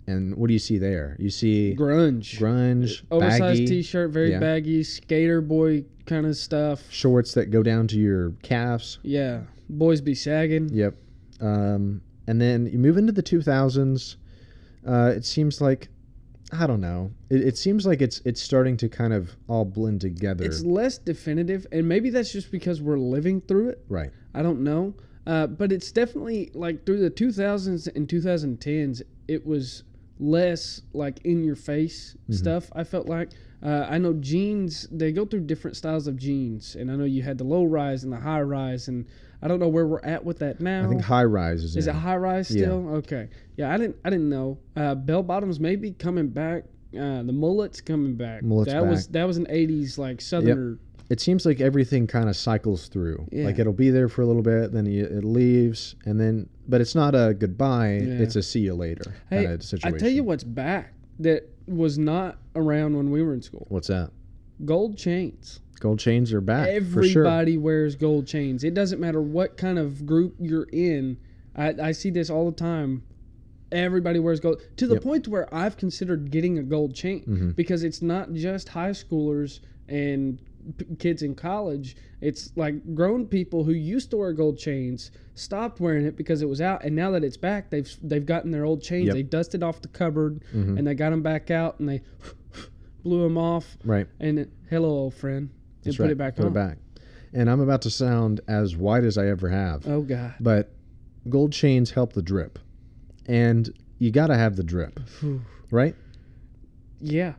[SPEAKER 3] And what do you see there? You see
[SPEAKER 4] Grunge.
[SPEAKER 3] grunge,
[SPEAKER 4] Oversized
[SPEAKER 3] baggy,
[SPEAKER 4] t-shirt, very baggy, skater boy kind of stuff.
[SPEAKER 3] shorts that go down to your calves.
[SPEAKER 4] Yeah. Boys be sagging.
[SPEAKER 3] Yep. Um, and then you move into the 2000s. Uh, it seems like I don't know. It, it seems like it's it's starting to kind of all blend together.
[SPEAKER 4] It's less definitive, and maybe that's just because we're living through it.
[SPEAKER 3] right.
[SPEAKER 4] I don't know. Uh, but it's definitely like through the 2000s and 2010s, it was less like in your face
[SPEAKER 3] Mm-hmm.
[SPEAKER 4] stuff. I felt like uh, I know jeans, they go through different styles of jeans. And I know you had the low rise and the high rise. And I don't know where we're at with that now.
[SPEAKER 3] I think high rise is,
[SPEAKER 4] Is
[SPEAKER 3] in.
[SPEAKER 4] it high rise
[SPEAKER 3] Yeah.
[SPEAKER 4] still? Okay. Yeah, I didn't I didn't know. Uh, bell bottoms may be coming back. Uh, the mullet's coming back.
[SPEAKER 3] Mullet's
[SPEAKER 4] that was that was an 80s like southerner.
[SPEAKER 3] It seems like everything kind of cycles through.
[SPEAKER 4] Yeah.
[SPEAKER 3] Like it'll be there for a little bit, then it leaves, and then but it's not a goodbye.
[SPEAKER 4] Yeah.
[SPEAKER 3] It's a see you later
[SPEAKER 4] Hey,
[SPEAKER 3] kind of situation.
[SPEAKER 4] I tell you what's back that was not around when we were in school.
[SPEAKER 3] What's that?
[SPEAKER 4] Gold chains.
[SPEAKER 3] Gold chains are back for sure.
[SPEAKER 4] Everybody wears gold chains. It doesn't matter what kind of group you're in. I, I see this all the time. Everybody wears gold to the
[SPEAKER 3] Yep.
[SPEAKER 4] point where I've considered getting a gold chain
[SPEAKER 3] Mhm.
[SPEAKER 4] because it's not just high schoolers and p- kids in college. It's like grown people who used to wear gold chains stopped wearing it because it was out, and now that it's back, they've they've gotten their old chains.
[SPEAKER 3] Yep.
[SPEAKER 4] They dusted off the cupboard
[SPEAKER 3] Mhm.
[SPEAKER 4] and they got them back out, and they blew them off.
[SPEAKER 3] Right.
[SPEAKER 4] And it, hello, old friend, and
[SPEAKER 3] That's
[SPEAKER 4] put it back
[SPEAKER 3] Put
[SPEAKER 4] on.
[SPEAKER 3] it back. And I'm about to sound as white as I ever have.
[SPEAKER 4] Oh God.
[SPEAKER 3] but gold chains help the drip and you got to have the drip right
[SPEAKER 4] Yeah.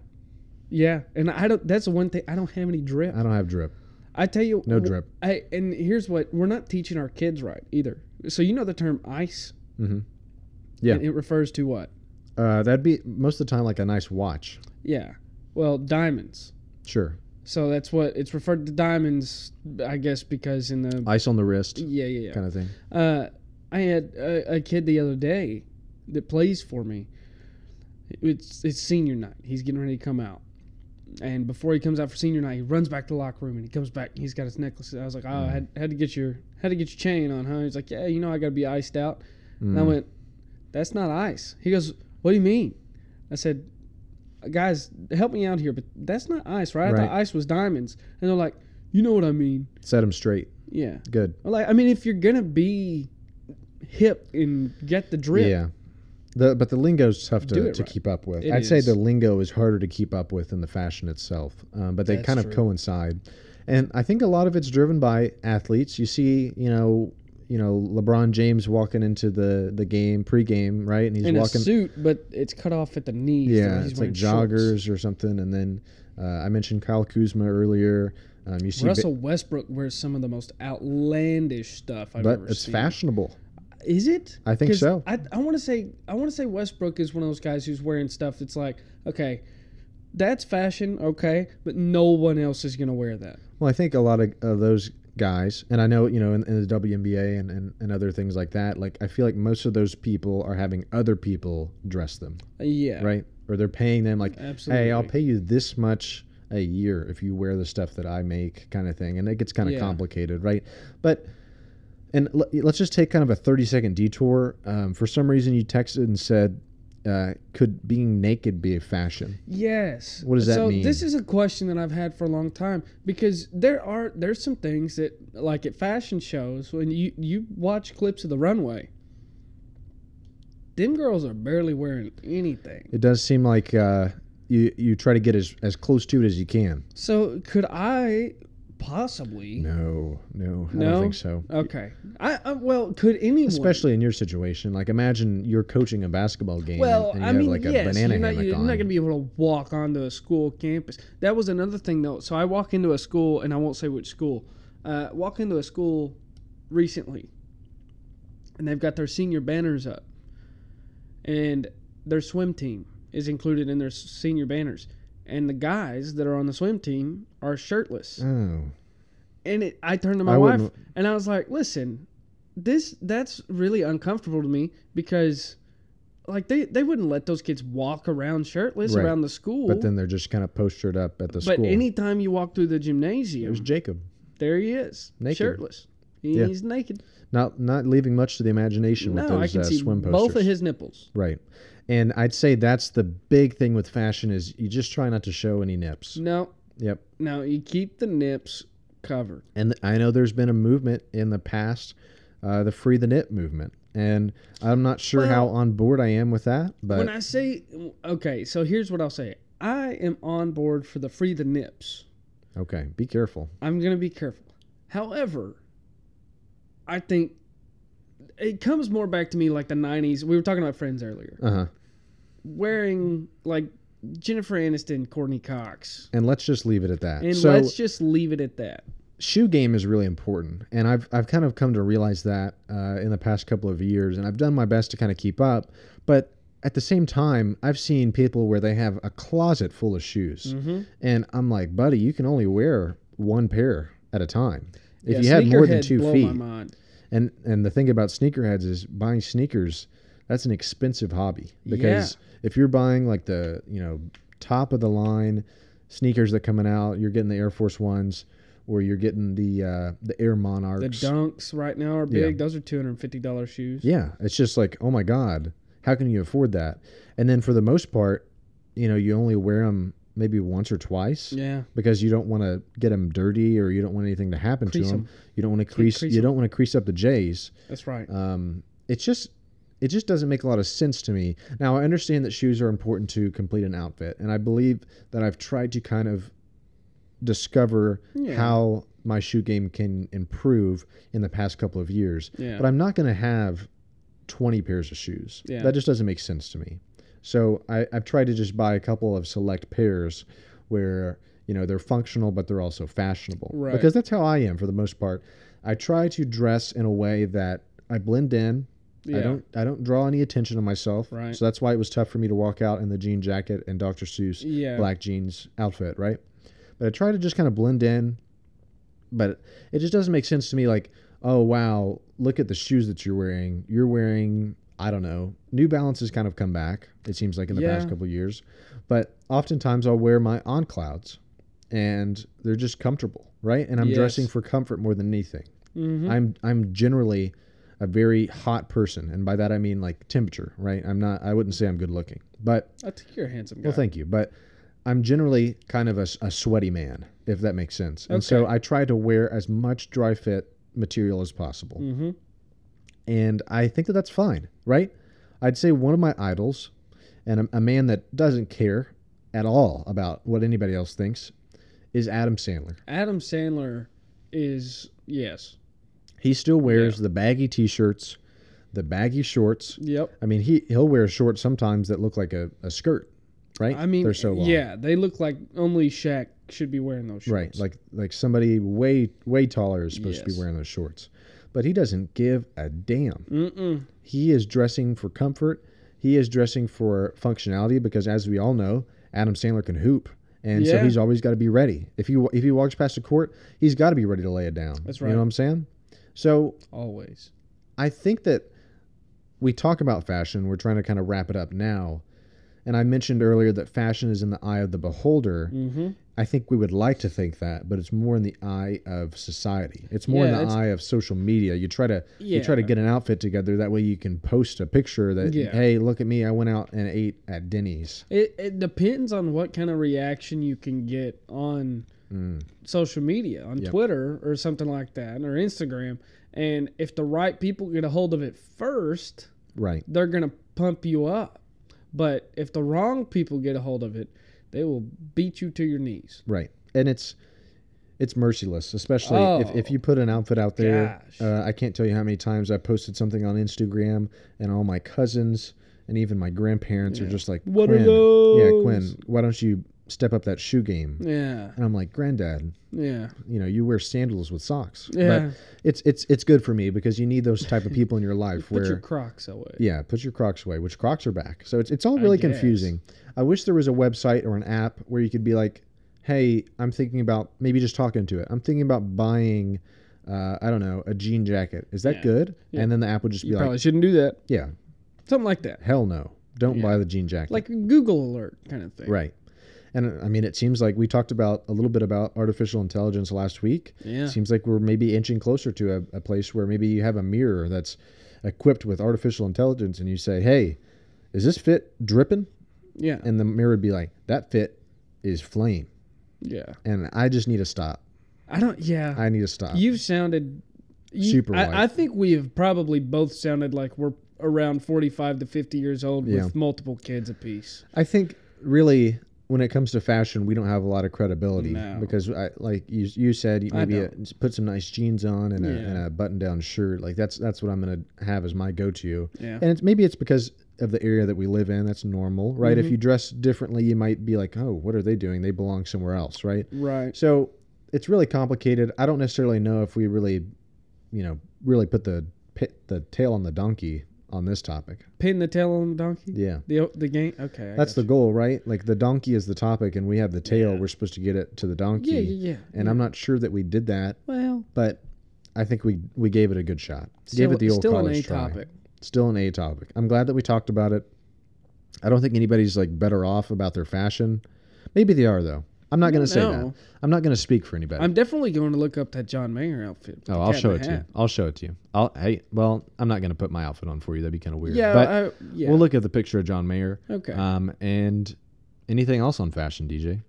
[SPEAKER 4] Yeah, and I don't. That's the one thing I don't have any drip.
[SPEAKER 3] i don't have drip
[SPEAKER 4] I tell you,
[SPEAKER 3] No drip.
[SPEAKER 4] I and here's what we're not teaching our kids right either. So you know the term ice.
[SPEAKER 3] hmm Yeah.
[SPEAKER 4] And it refers to what?
[SPEAKER 3] uh, that'd be most of the time like a nice watch
[SPEAKER 4] Yeah. Well, diamonds.
[SPEAKER 3] sure
[SPEAKER 4] So that's what it's referred to diamonds, I guess, because in the
[SPEAKER 3] ice on the wrist
[SPEAKER 4] yeah yeah yeah.
[SPEAKER 3] kind of thing
[SPEAKER 4] Uh, I had a, a kid the other day that plays for me. It's it's senior night. He's getting ready to come out, and before he comes out for senior night, he runs back to the locker room and he comes back. and He's got his necklace. I was like, oh, I had, had to get your had to get your chain on, huh? He's like, yeah, you know, I got to be iced out. And I
[SPEAKER 3] Mm.
[SPEAKER 4] went, that's not ice. He goes, what do you mean? I said, guys, help me out here, but that's not ice, right? I thought ice was diamonds. And they're like, you know what I mean?
[SPEAKER 3] set them straight
[SPEAKER 4] Yeah.
[SPEAKER 3] good
[SPEAKER 4] Like, I mean, if you're gonna be hip and get the drip,
[SPEAKER 3] yeah the, but the lingo's tough to, to
[SPEAKER 4] right.
[SPEAKER 3] keep up with.
[SPEAKER 4] It
[SPEAKER 3] I'd say the lingo is harder to keep up with than the fashion itself, um, but they
[SPEAKER 4] That's
[SPEAKER 3] kind of
[SPEAKER 4] true.
[SPEAKER 3] coincide. And I think a lot of it's driven by athletes. You see, you know, you know, LeBron James walking into the the game pregame, right? And he's
[SPEAKER 4] in
[SPEAKER 3] walking.
[SPEAKER 4] a suit, but it's cut off at the knees.
[SPEAKER 3] Yeah,
[SPEAKER 4] he's
[SPEAKER 3] it's like
[SPEAKER 4] wearing shorts.
[SPEAKER 3] joggers or something. And then uh, I mentioned Kyle Kuzma earlier. Um, you see, ba-
[SPEAKER 4] Russell Westbrook wears some of the most outlandish stuff I've
[SPEAKER 3] but it's
[SPEAKER 4] seen.
[SPEAKER 3] fashionable.
[SPEAKER 4] Is it?
[SPEAKER 3] I think so.
[SPEAKER 4] I, I want to say I want to say Westbrook is one of those guys who's wearing stuff that's like okay, that's fashion, okay, but no one else is gonna wear that.
[SPEAKER 3] Well, I think a lot of, of those guys, and I know you know in, in the WNBA and, and, and other things like that. Like I feel like most of those people are having other people dress them,
[SPEAKER 4] Uh, yeah,
[SPEAKER 3] right? Or they're paying them like,
[SPEAKER 4] Absolutely.
[SPEAKER 3] hey, I'll pay you this much a year if you wear the stuff that I make, kind of thing. And it gets kind of
[SPEAKER 4] Yeah.
[SPEAKER 3] complicated, right? But and l- let's just take kind of a thirty second detour. Um, for some reason, you texted and said uh, could being naked be a fashion?
[SPEAKER 4] Yes.
[SPEAKER 3] What does that
[SPEAKER 4] so
[SPEAKER 3] mean?
[SPEAKER 4] this is a question that I've had for a long time because there are there's some things that like at fashion shows when you you watch clips of the runway, them girls are barely wearing anything.
[SPEAKER 3] It does seem like uh, you you try to get as as close to it as you can.
[SPEAKER 4] So could I possibly?
[SPEAKER 3] No, no, I
[SPEAKER 4] No?
[SPEAKER 3] don't think so.
[SPEAKER 4] Okay. I, I well could anyone?
[SPEAKER 3] Especially in your situation, like imagine you're coaching a basketball game
[SPEAKER 4] Well,
[SPEAKER 3] and, you
[SPEAKER 4] I
[SPEAKER 3] have
[SPEAKER 4] mean,
[SPEAKER 3] like a
[SPEAKER 4] yes,
[SPEAKER 3] banana
[SPEAKER 4] you're not,
[SPEAKER 3] hammock
[SPEAKER 4] you're
[SPEAKER 3] on.
[SPEAKER 4] not going to be able to walk onto a school campus. That was another thing, though. So I walk into a school, and I won't say which school. Uh, walk into a school recently, and they've got their senior banners up, and their swim team is included in their senior banners, and the guys that are on the swim team are shirtless.
[SPEAKER 3] oh,
[SPEAKER 4] And it, I turned to my
[SPEAKER 3] I
[SPEAKER 4] wife
[SPEAKER 3] wouldn't-
[SPEAKER 4] and I was like, "Listen, this that's really uncomfortable to me because, like, they they wouldn't let those kids walk around shirtless
[SPEAKER 3] Right.
[SPEAKER 4] around the school.
[SPEAKER 3] but then they're just kind of postured up at the
[SPEAKER 4] but
[SPEAKER 3] school.
[SPEAKER 4] But anytime you walk through the gymnasium, There's
[SPEAKER 3] Jacob,
[SPEAKER 4] there he is,
[SPEAKER 3] Naked.
[SPEAKER 4] shirtless.
[SPEAKER 3] Yeah.
[SPEAKER 4] He's naked.
[SPEAKER 3] Not not leaving much to the imagination with
[SPEAKER 4] No, I
[SPEAKER 3] those
[SPEAKER 4] can
[SPEAKER 3] uh,
[SPEAKER 4] see
[SPEAKER 3] swim posters.
[SPEAKER 4] both of his nipples.
[SPEAKER 3] Right. And I'd say that's the big thing with fashion is you just try not to show any nips.
[SPEAKER 4] No,
[SPEAKER 3] Yep.
[SPEAKER 4] no, you keep the nips covered.
[SPEAKER 3] And I know there's been a movement in the past, uh, the free the nip movement. And I'm not sure how on board I am with that, but
[SPEAKER 4] when I say okay, so here's what I'll say. I am on board for the free the nips.
[SPEAKER 3] okay, be careful.
[SPEAKER 4] I'm gonna be careful. However, I think it comes more back to me like the '90s. We were talking about Friends earlier,
[SPEAKER 3] Uh huh.
[SPEAKER 4] wearing like Jennifer Aniston, Courteney Cox,
[SPEAKER 3] And let's just leave it at that.
[SPEAKER 4] and
[SPEAKER 3] so
[SPEAKER 4] let's just leave it at that.
[SPEAKER 3] shoe game is really important, and I've I've kind of come to realize that uh, in the past couple of years, and I've done my best to kind of keep up. But at the same time, I've seen people where they have a closet full of shoes,
[SPEAKER 4] Mm-hmm.
[SPEAKER 3] and I'm like, buddy, you can only wear one pair at a time. If
[SPEAKER 4] Yeah,
[SPEAKER 3] you had more than two feet, and and the thing about sneakerheads is buying sneakers. That's an expensive hobby because if you're buying like the you know top of the line sneakers that coming out, you're getting the Air Force Ones, or you're getting the uh, the Air Monarchs.
[SPEAKER 4] The dunks right now are
[SPEAKER 3] Yeah.
[SPEAKER 4] big. Those are two hundred and fifty dollars shoes.
[SPEAKER 3] yeah, it's just like oh my god, how can you afford that? And then for the most part, you know, you only wear them maybe once or twice
[SPEAKER 4] Yeah.
[SPEAKER 3] because you don't want to get them dirty or you don't want anything to happen
[SPEAKER 4] Crease
[SPEAKER 3] to them.
[SPEAKER 4] 'em.
[SPEAKER 3] You don't want to crease.
[SPEAKER 4] crease
[SPEAKER 3] you don't want to crease up the J's.
[SPEAKER 4] That's right.
[SPEAKER 3] Um, it's just it just doesn't make a lot of sense to me. Now I understand that shoes are important to complete an outfit, and I believe that I've tried to kind of discover
[SPEAKER 4] Yeah.
[SPEAKER 3] how my shoe game can improve in the past couple of years.
[SPEAKER 4] Yeah.
[SPEAKER 3] But I'm not going to have 20 pairs of shoes.
[SPEAKER 4] Yeah.
[SPEAKER 3] That just doesn't make sense to me. So I, I've tried to just buy a couple of select pairs where you know they're functional but they're also fashionable
[SPEAKER 4] Right.
[SPEAKER 3] because that's how I am for the most part. I try to dress in a way that I blend in.
[SPEAKER 4] Yeah.
[SPEAKER 3] I don't I don't draw any attention to myself.
[SPEAKER 4] Right.
[SPEAKER 3] So that's why it was tough for me to walk out in the jean jacket and Dr. Seuss
[SPEAKER 4] Yeah.
[SPEAKER 3] black jeans outfit, right? But I try to just kind of blend in. But it just doesn't make sense to me like, oh wow, look at the shoes that you're wearing. You're wearing I don't know. New Balance has kind of come back, it seems like in the past couple of years. But oftentimes I'll wear my on clouds and they're just comfortable, right? And I'm
[SPEAKER 4] Yes.
[SPEAKER 3] dressing for comfort more than anything.
[SPEAKER 4] Mm-hmm.
[SPEAKER 3] I'm I'm generally a very hot person, and by that I mean like temperature, right? I'm not. I wouldn't say I'm good looking, but
[SPEAKER 4] I think you're a handsome guy.
[SPEAKER 3] well, thank you. But I'm generally kind of a, a sweaty man, if that makes sense. And so I try to wear as much Dri-FIT material as possible,
[SPEAKER 4] Mm-hmm.
[SPEAKER 3] And I think that that's fine, right? I'd say one of my idols, and a, a man that doesn't care at all about what anybody else thinks, is Adam Sandler.
[SPEAKER 4] Adam Sandler is yes.
[SPEAKER 3] He still wears the baggy t-shirts, the baggy shorts.
[SPEAKER 4] Yep.
[SPEAKER 3] I mean, he he'll wear shorts sometimes that look like a, a skirt, right?
[SPEAKER 4] I mean,
[SPEAKER 3] they're so long,
[SPEAKER 4] yeah, they look like only Shaq should be wearing those shorts.
[SPEAKER 3] right? Like like somebody way way taller is supposed to be wearing those shorts, but he doesn't give a damn.
[SPEAKER 4] Mm-mm.
[SPEAKER 3] He is dressing for comfort. He is dressing for functionality because, as we all know, Adam Sandler can hoop, and so he's always got to be ready. If he if he walks past a court, he's got to be ready to lay it down.
[SPEAKER 4] That's right.
[SPEAKER 3] You know what I'm saying? So
[SPEAKER 4] always.
[SPEAKER 3] I think that we talk about fashion. We're trying to kind of wrap it up now. And I mentioned earlier that fashion is in the eye of the beholder.
[SPEAKER 4] Mm-hmm.
[SPEAKER 3] I think we would like to think that, but it's more in the eye of society. It's more
[SPEAKER 4] Yeah,
[SPEAKER 3] in the eye of social media. You try to you try to get an outfit together that way you can post a picture that
[SPEAKER 4] Yeah.
[SPEAKER 3] hey, look at me, I went out and ate at Denny's.
[SPEAKER 4] It, it depends on what kind of reaction you can get on social media, on
[SPEAKER 3] Mm. Yep.
[SPEAKER 4] Twitter or something like that, or Instagram. And if the right people get a hold of it first,
[SPEAKER 3] Right.
[SPEAKER 4] they're gonna pump you up. But if the wrong people get a hold of it, they will beat you to your knees.
[SPEAKER 3] Right. And it's it's merciless, especially if, if
[SPEAKER 4] Oh,
[SPEAKER 3] you put an outfit out there. Uh, I can't tell you how many times I posted something on Instagram and all my cousins and even my grandparents are just like,
[SPEAKER 4] What are
[SPEAKER 3] Quinn, Yeah, Quinn, why don't you step up that shoe game?
[SPEAKER 4] Yeah,
[SPEAKER 3] And I'm like, Granddad,
[SPEAKER 4] yeah,
[SPEAKER 3] you know, you wear sandals with socks.
[SPEAKER 4] yeah.
[SPEAKER 3] But it's it's it's good for me because you need those type of people in your life
[SPEAKER 4] Put
[SPEAKER 3] where
[SPEAKER 4] your Crocs away.
[SPEAKER 3] yeah, put your Crocs away, which Crocs are back. So it's it's all really
[SPEAKER 4] guess.
[SPEAKER 3] confusing. I wish there was a website or an app where you could be like, "Hey, I'm thinking about maybe just talking to it. I'm thinking about buying uh, I don't know, a jean jacket. Is that
[SPEAKER 4] Yeah.
[SPEAKER 3] good?"
[SPEAKER 4] Yeah.
[SPEAKER 3] And then the app would just
[SPEAKER 4] You
[SPEAKER 3] be
[SPEAKER 4] probably
[SPEAKER 3] like, probably
[SPEAKER 4] shouldn't do that.
[SPEAKER 3] "Yeah,
[SPEAKER 4] Something like that,
[SPEAKER 3] hell no. Don't
[SPEAKER 4] Yeah.
[SPEAKER 3] buy the jean jacket."
[SPEAKER 4] like a Google alert kind of thing.
[SPEAKER 3] right. And I mean, it seems like we talked about a little bit about artificial intelligence last week.
[SPEAKER 4] Yeah.
[SPEAKER 3] Seems like we're maybe inching closer to a, a place where maybe you have a mirror that's equipped with artificial intelligence and you say, hey, is this fit dripping?
[SPEAKER 4] Yeah.
[SPEAKER 3] And the mirror would be like, that fit is flame.
[SPEAKER 4] yeah.
[SPEAKER 3] And I just need to stop.
[SPEAKER 4] I don't. Yeah.
[SPEAKER 3] I need to stop.
[SPEAKER 4] You've sounded you,
[SPEAKER 3] Super.
[SPEAKER 4] I, I think we have probably both sounded like we're around 45 to 50 years old
[SPEAKER 3] Yeah.
[SPEAKER 4] with multiple kids apiece.
[SPEAKER 3] I think really when it comes to fashion, we don't have a lot of credibility
[SPEAKER 4] No.
[SPEAKER 3] because, I, like you, you said, maybe a, put some nice jeans on and, a,
[SPEAKER 4] Yeah.
[SPEAKER 3] a button-down shirt. Like that's that's what I'm gonna have as my go-to.
[SPEAKER 4] Yeah.
[SPEAKER 3] And it's maybe it's because of the area that we live in. That's normal, right?
[SPEAKER 4] Mm-hmm.
[SPEAKER 3] If you dress differently, you might be like, oh, what are they doing? They belong somewhere else, right?
[SPEAKER 4] Right.
[SPEAKER 3] So it's really complicated. I don't necessarily know if we really, you know, really put the pit, the tail on the donkey on this topic.
[SPEAKER 4] Pin the tail on the donkey.
[SPEAKER 3] Yeah.
[SPEAKER 4] The the game. Okay. I
[SPEAKER 3] That's the
[SPEAKER 4] got
[SPEAKER 3] goal, right? Like the donkey is the topic, and we have the tail.
[SPEAKER 4] Yeah.
[SPEAKER 3] We're supposed to get it to the donkey.
[SPEAKER 4] Yeah. Yeah. Yeah.
[SPEAKER 3] And
[SPEAKER 4] yeah.
[SPEAKER 3] I'm not sure that we did that,
[SPEAKER 4] Well.
[SPEAKER 3] but I think we we gave it a good shot.
[SPEAKER 4] Still,
[SPEAKER 3] Gave it the old
[SPEAKER 4] still an
[SPEAKER 3] college
[SPEAKER 4] A
[SPEAKER 3] try.
[SPEAKER 4] topic.
[SPEAKER 3] Still an A topic. I'm glad that we talked about it. I don't think anybody's like better off about their fashion. Maybe they are though. I'm not going to say that. I'm not going to speak for anybody.
[SPEAKER 4] I'm definitely going to look up that John Mayer outfit.
[SPEAKER 3] oh, I'll show it to you. I'll show it to you. I'll hey, well, I'm not going to put my outfit on for you. That'd be kind of weird.
[SPEAKER 4] Yeah.
[SPEAKER 3] but
[SPEAKER 4] I, yeah.
[SPEAKER 3] we'll look at the picture of John Mayer.
[SPEAKER 4] Okay.
[SPEAKER 3] Um, and anything else on fashion, DJ?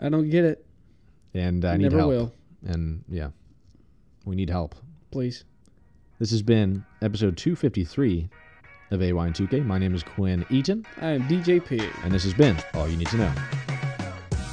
[SPEAKER 4] I don't get it.
[SPEAKER 3] And I need
[SPEAKER 4] Never
[SPEAKER 3] help.
[SPEAKER 4] will.
[SPEAKER 3] And yeah, we need help.
[SPEAKER 4] Please.
[SPEAKER 3] This has been episode 253 of AYN2K. My name is Quinn Eaton,
[SPEAKER 4] I am DJ Pig.
[SPEAKER 3] and this has been All You Need to Know.